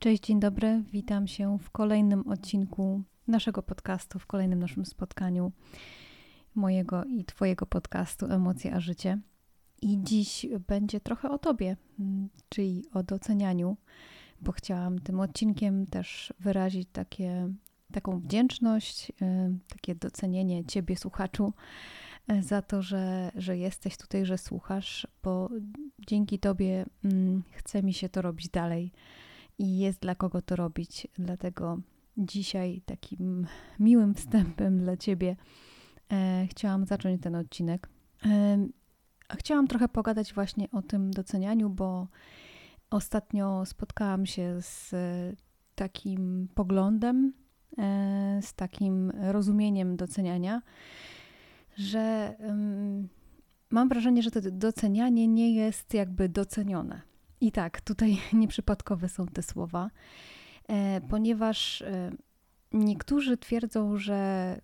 Cześć, dzień dobry. Witam się w kolejnym odcinku naszego podcastu, w kolejnym naszym spotkaniu mojego i Twojego podcastu Emocje a Życie. I dziś będzie trochę o Tobie, mm, czyli o docenianiu, bo chciałam tym odcinkiem też wyrazić takie, taką wdzięczność, y, takie docenienie Ciebie, słuchaczu, y, za to, że, że jesteś tutaj, że słuchasz, bo dzięki Tobie mm, chce mi się to robić dalej i jest dla kogo to robić. Dlatego dzisiaj takim miłym wstępem dla Ciebie e, chciałam zacząć ten odcinek. E, chciałam trochę pogadać właśnie o tym docenianiu, bo ostatnio spotkałam się z takim poglądem, e, z takim rozumieniem doceniania, że mam wrażenie, że to docenianie nie jest jakby docenione. I tak, tutaj nieprzypadkowe są te słowa, e, ponieważ e, niektórzy twierdzą, że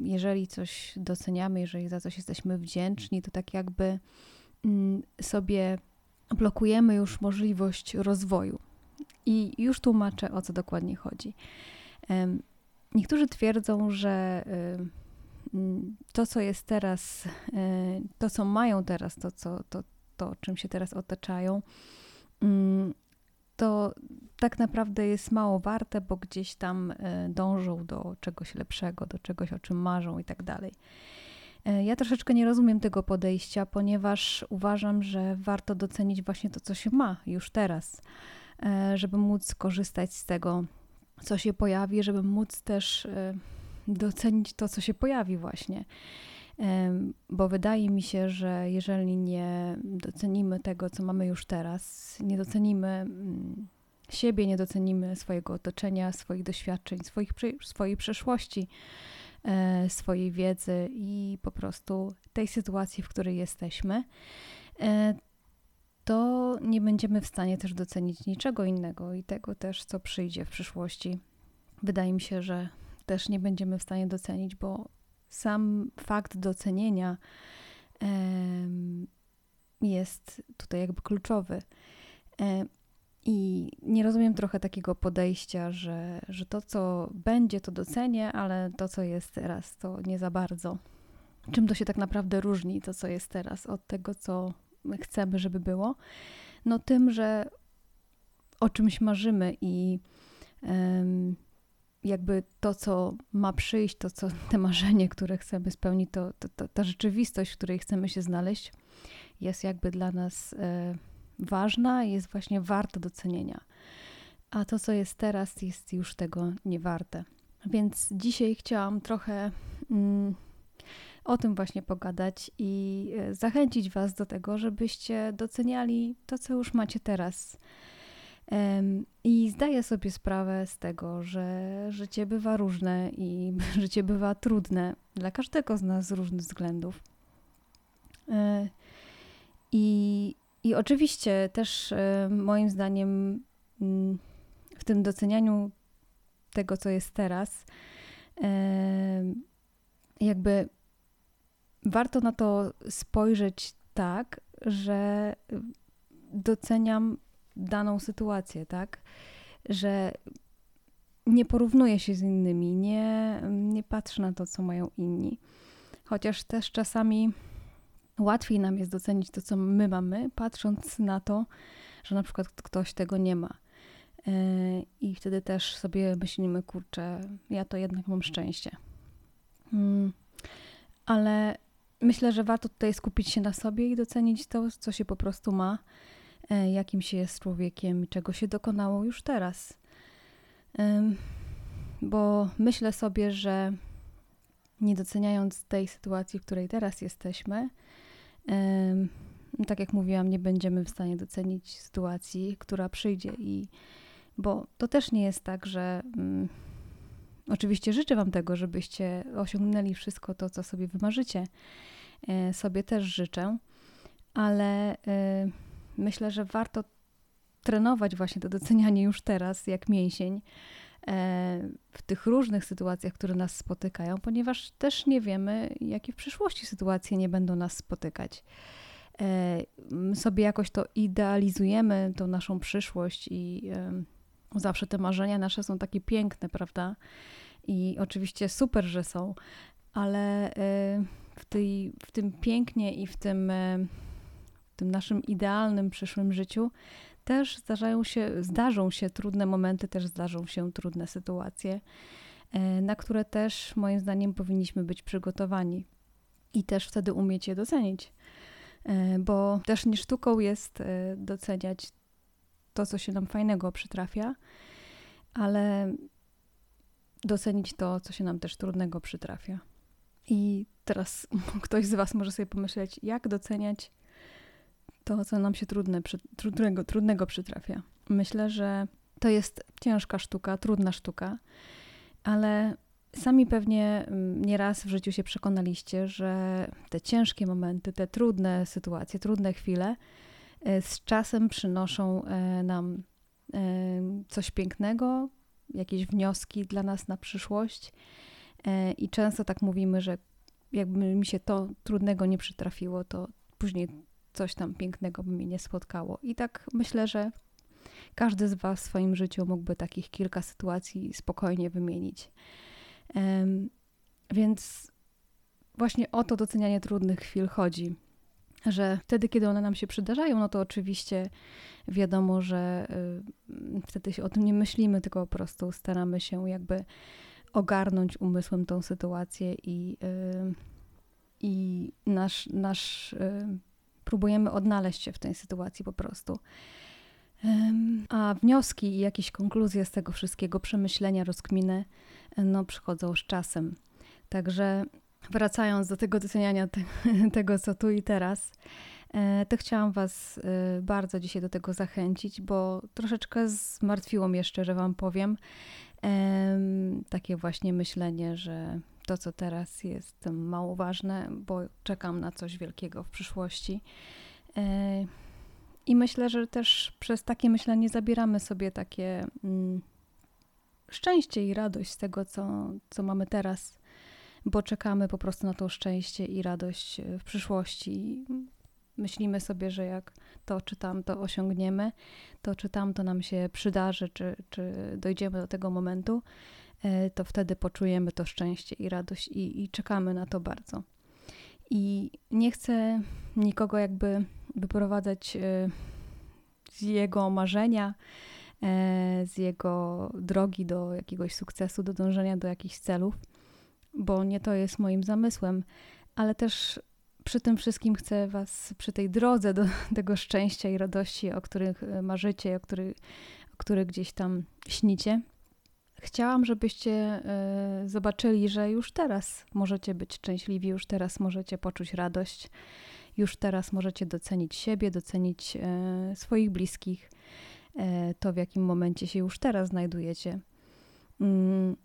jeżeli coś doceniamy, jeżeli za coś jesteśmy wdzięczni, to tak jakby mm, sobie blokujemy już możliwość rozwoju. I już tłumaczę, o co dokładnie chodzi. Niektórzy twierdzą, że mm, to, co jest teraz, e, to, co mają teraz, to, co, to, to czym się teraz otaczają, Mm, to tak naprawdę jest mało warte, bo gdzieś tam e, dążą do czegoś lepszego, do czegoś, o czym marzą i tak dalej. E, ja troszeczkę nie rozumiem tego podejścia, ponieważ uważam, że warto docenić właśnie to, co się ma już teraz, e, żeby móc korzystać z tego, co się pojawi, żeby móc też docenić to, co się pojawi właśnie bo wydaje mi się, że jeżeli nie docenimy tego, co mamy już teraz, nie docenimy mm, siebie, nie docenimy swojego otoczenia, swoich doświadczeń, swoich, swojej przeszłości, e, swojej wiedzy i po prostu tej sytuacji, w której jesteśmy, e, to nie będziemy w stanie też docenić niczego innego i tego też, co przyjdzie w przyszłości. Wydaje mi się, że też nie będziemy w stanie docenić, bo sam fakt docenienia jest tutaj jakby kluczowy. I nie rozumiem trochę takiego podejścia, że, że to, co będzie, to docenię, ale to, co jest teraz, to nie za bardzo. Czym to się tak naprawdę różni, to, co jest teraz, od tego, co chcemy, żeby było? No, tym, że o czymś marzymy i jakby to, co ma przyjść, to, co te marzenie, które chcemy spełnić, to, to, to ta rzeczywistość, w której chcemy się znaleźć, jest jakby dla nas e, ważna i jest właśnie warta docenienia. A to, co jest teraz, jest już tego nie warte. Więc dzisiaj chciałam trochę mm, o tym właśnie pogadać i e, zachęcić Was do tego, żebyście doceniali to, co już macie teraz i zdaję sobie sprawę z tego, że życie bywa różne i życie bywa trudne dla każdego z nas z różnych względów. E, I, i oczywiście też e, moim zdaniem mm, w tym docenianiu tego, co jest teraz, jakby warto na to spojrzeć tak, że doceniam daną sytuację, tak? Że nie porównuję się z innymi, nie, nie patrzę na to, co mają inni. Chociaż też czasami łatwiej nam jest docenić to, co my mamy, patrząc na to, że na przykład ktoś tego nie ma. E, I wtedy też sobie myślimy, kurczę, ja to jednak mam szczęście. Hmm. Ale myślę, że warto tutaj skupić się na sobie i docenić to, co się po prostu ma jakim się jest człowiekiem, czego się dokonało już teraz. Bo myślę sobie, że nie doceniając tej sytuacji, w której teraz jesteśmy, tak jak mówiłam, nie będziemy w stanie docenić sytuacji, która przyjdzie i bo to też nie jest tak, że um, oczywiście życzę Wam tego, żebyście osiągnęli wszystko to, co sobie wymarzycie. E, sobie też życzę, ale e, myślę, że warto trenować właśnie to docenianie już teraz, jak mięsień, e, w tych różnych sytuacjach, które nas spotykają, ponieważ też nie wiemy, jakie w przyszłości sytuacje nie będą nas spotykać. My sobie jakoś to idealizujemy, tą naszą przyszłość i zawsze te marzenia nasze są takie piękne, prawda? I oczywiście super, że są, ale w, tej, w tym pięknie i w tym, tym naszym idealnym przyszłym życiu też zdarzają się, zdarzą się trudne momenty, też zdarzą się trudne sytuacje, y, na które też moim zdaniem powinniśmy być przygotowani i też wtedy umieć je docenić. Bo też nie sztuką jest doceniać to, co się nam fajnego przytrafia, ale docenić to, co się nam też trudnego przytrafia. I teraz ktoś z Was może sobie pomyśleć, jak doceniać to, co nam się trudne, trudnego, trudnego przytrafia. Myślę, że to jest ciężka sztuka, trudna sztuka, ale sami pewnie mm, nieraz w życiu się przekonaliście, że te ciężkie momenty, te trudne sytuacje, trudne chwile e, z czasem przynoszą e, nam e, coś pięknego, jakieś wnioski dla nas na przyszłość. I często tak mówimy, że jakby mi się to trudnego nie przytrafiło, to później coś tam pięknego by mnie nie spotkało. I tak myślę, że każdy z Was w swoim życiu mógłby takich kilka sytuacji spokojnie wymienić. Więc właśnie o to docenianie trudnych chwil chodzi że wtedy, kiedy one nam się przydarzają, no to oczywiście wiadomo, że y, wtedy się o tym nie myślimy, tylko po prostu staramy się jakby ogarnąć umysłem tą sytuację i, y, i nasz, nasz y, próbujemy odnaleźć się w tej sytuacji po prostu. A wnioski i jakieś konkluzje z tego wszystkiego, przemyślenia, rozkminy, no przychodzą z czasem. Także wracając do tego doceniania te, tego, co tu i teraz, e, to chciałam Was e, bardzo dzisiaj do tego zachęcić, bo troszeczkę zmartwiło mnie, szczerze Wam powiem, takie właśnie myślenie, że to, co teraz jest mało ważne, bo czekam na coś wielkiego w przyszłości. E, I myślę, że też przez takie myślenie zabieramy sobie takie mm, szczęście i radość z tego, co, co mamy teraz bo czekamy po prostu na to szczęście i radość e, w przyszłości. Myślimy sobie, że jak to czy tamto osiągniemy, to czy tamto nam się przydarzy, czy, czy dojdziemy do tego momentu, to wtedy poczujemy to szczęście i radość i, i czekamy na to bardzo. I nie chcę nikogo jakby wyprowadzać e, z jego marzenia, z jego drogi do jakiegoś sukcesu, do dążenia do jakichś celów bo nie to jest moim zamysłem, ale też przy tym wszystkim chcę Was przy tej drodze do tego szczęścia i radości, o których e, marzycie, o których, o których gdzieś tam śnicie. Chciałam, żebyście y, zobaczyli, że już teraz możecie być szczęśliwi, już teraz możecie poczuć radość, już teraz możecie docenić siebie, docenić y, swoich bliskich, y, to w jakim momencie się już teraz znajdujecie. Mm,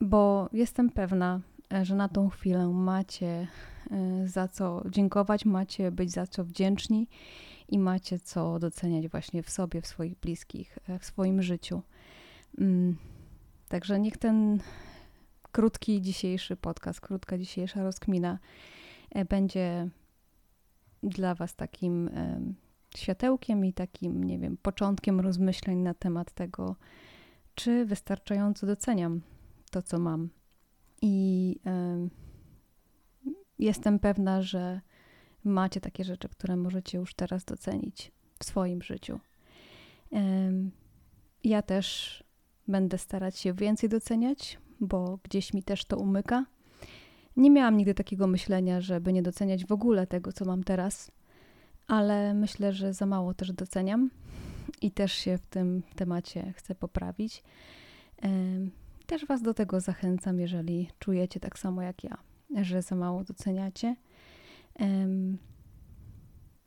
bo jestem pewna, że na tą chwilę macie za co dziękować, macie być za co wdzięczni i macie co doceniać właśnie w sobie, w swoich bliskich, w swoim życiu. Także niech ten krótki dzisiejszy podcast, krótka dzisiejsza rozkmina będzie dla Was takim światełkiem i takim, nie wiem, początkiem rozmyśleń na temat tego, czy wystarczająco doceniam to, co mam i jestem pewna, że macie takie rzeczy, które możecie już teraz docenić w swoim życiu. Ja też będę starać się więcej doceniać, bo gdzieś mi też to umyka. Nie miałam nigdy takiego myślenia, żeby nie doceniać w ogóle tego, co mam teraz, ale myślę, że za mało też doceniam i też się w tym temacie chcę poprawić. Też Was do tego zachęcam, jeżeli czujecie tak samo jak ja, że za mało doceniacie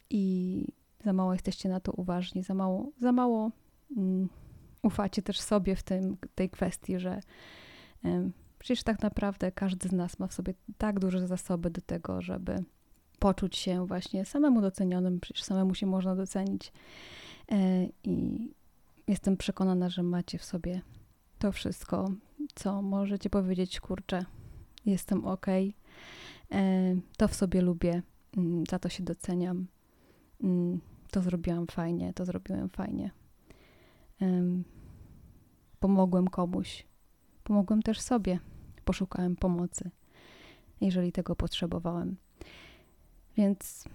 i za mało jesteście na to uważni, za mało, za mało um, ufacie też sobie w tym, tej kwestii, że przecież tak naprawdę każdy z nas ma w sobie tak duże zasoby do tego, żeby poczuć się właśnie samemu docenionym, przecież samemu się można docenić. E, I jestem przekonana, że macie w sobie to wszystko, co możecie powiedzieć, kurczę, jestem ok, e, to w sobie lubię, mm, za to się doceniam, mm, to zrobiłam fajnie, to zrobiłem fajnie. Pomogłem komuś. Pomogłem też sobie, poszukałem pomocy, jeżeli tego potrzebowałem. Więc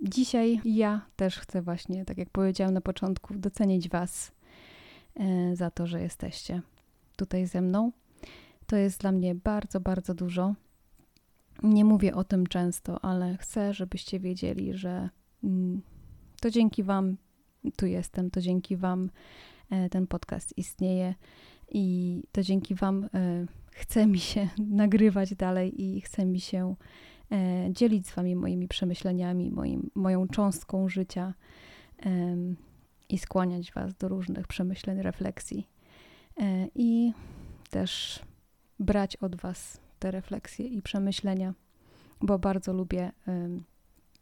dzisiaj ja też chcę właśnie, tak jak powiedziałam na początku, docenić Was e, za to, że jesteście tutaj ze mną. To jest dla mnie bardzo, bardzo dużo. Nie mówię o tym często, ale chcę, żebyście wiedzieli, że mm, to dzięki Wam tu jestem, to dzięki Wam ten podcast istnieje i to dzięki Wam e, chce mi się nagrywać dalej i chce mi się e, dzielić z Wami moimi przemyśleniami, moim, moją cząstką życia i skłaniać Was do różnych przemyśleń, refleksji. I też brać od Was te refleksje i przemyślenia, bo bardzo lubię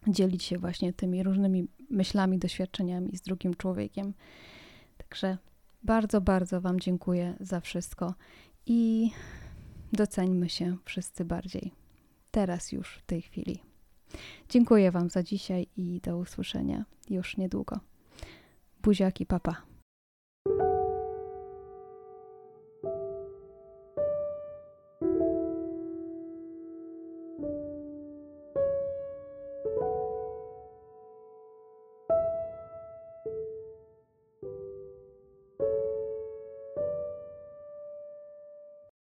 dzielić się właśnie tymi różnymi myślami, doświadczeniami z drugim człowiekiem. Także bardzo, bardzo Wam dziękuję za wszystko i doceńmy się wszyscy bardziej. Teraz już, w tej chwili. Dziękuję Wam za dzisiaj i do usłyszenia już niedługo. Buziaki, papa.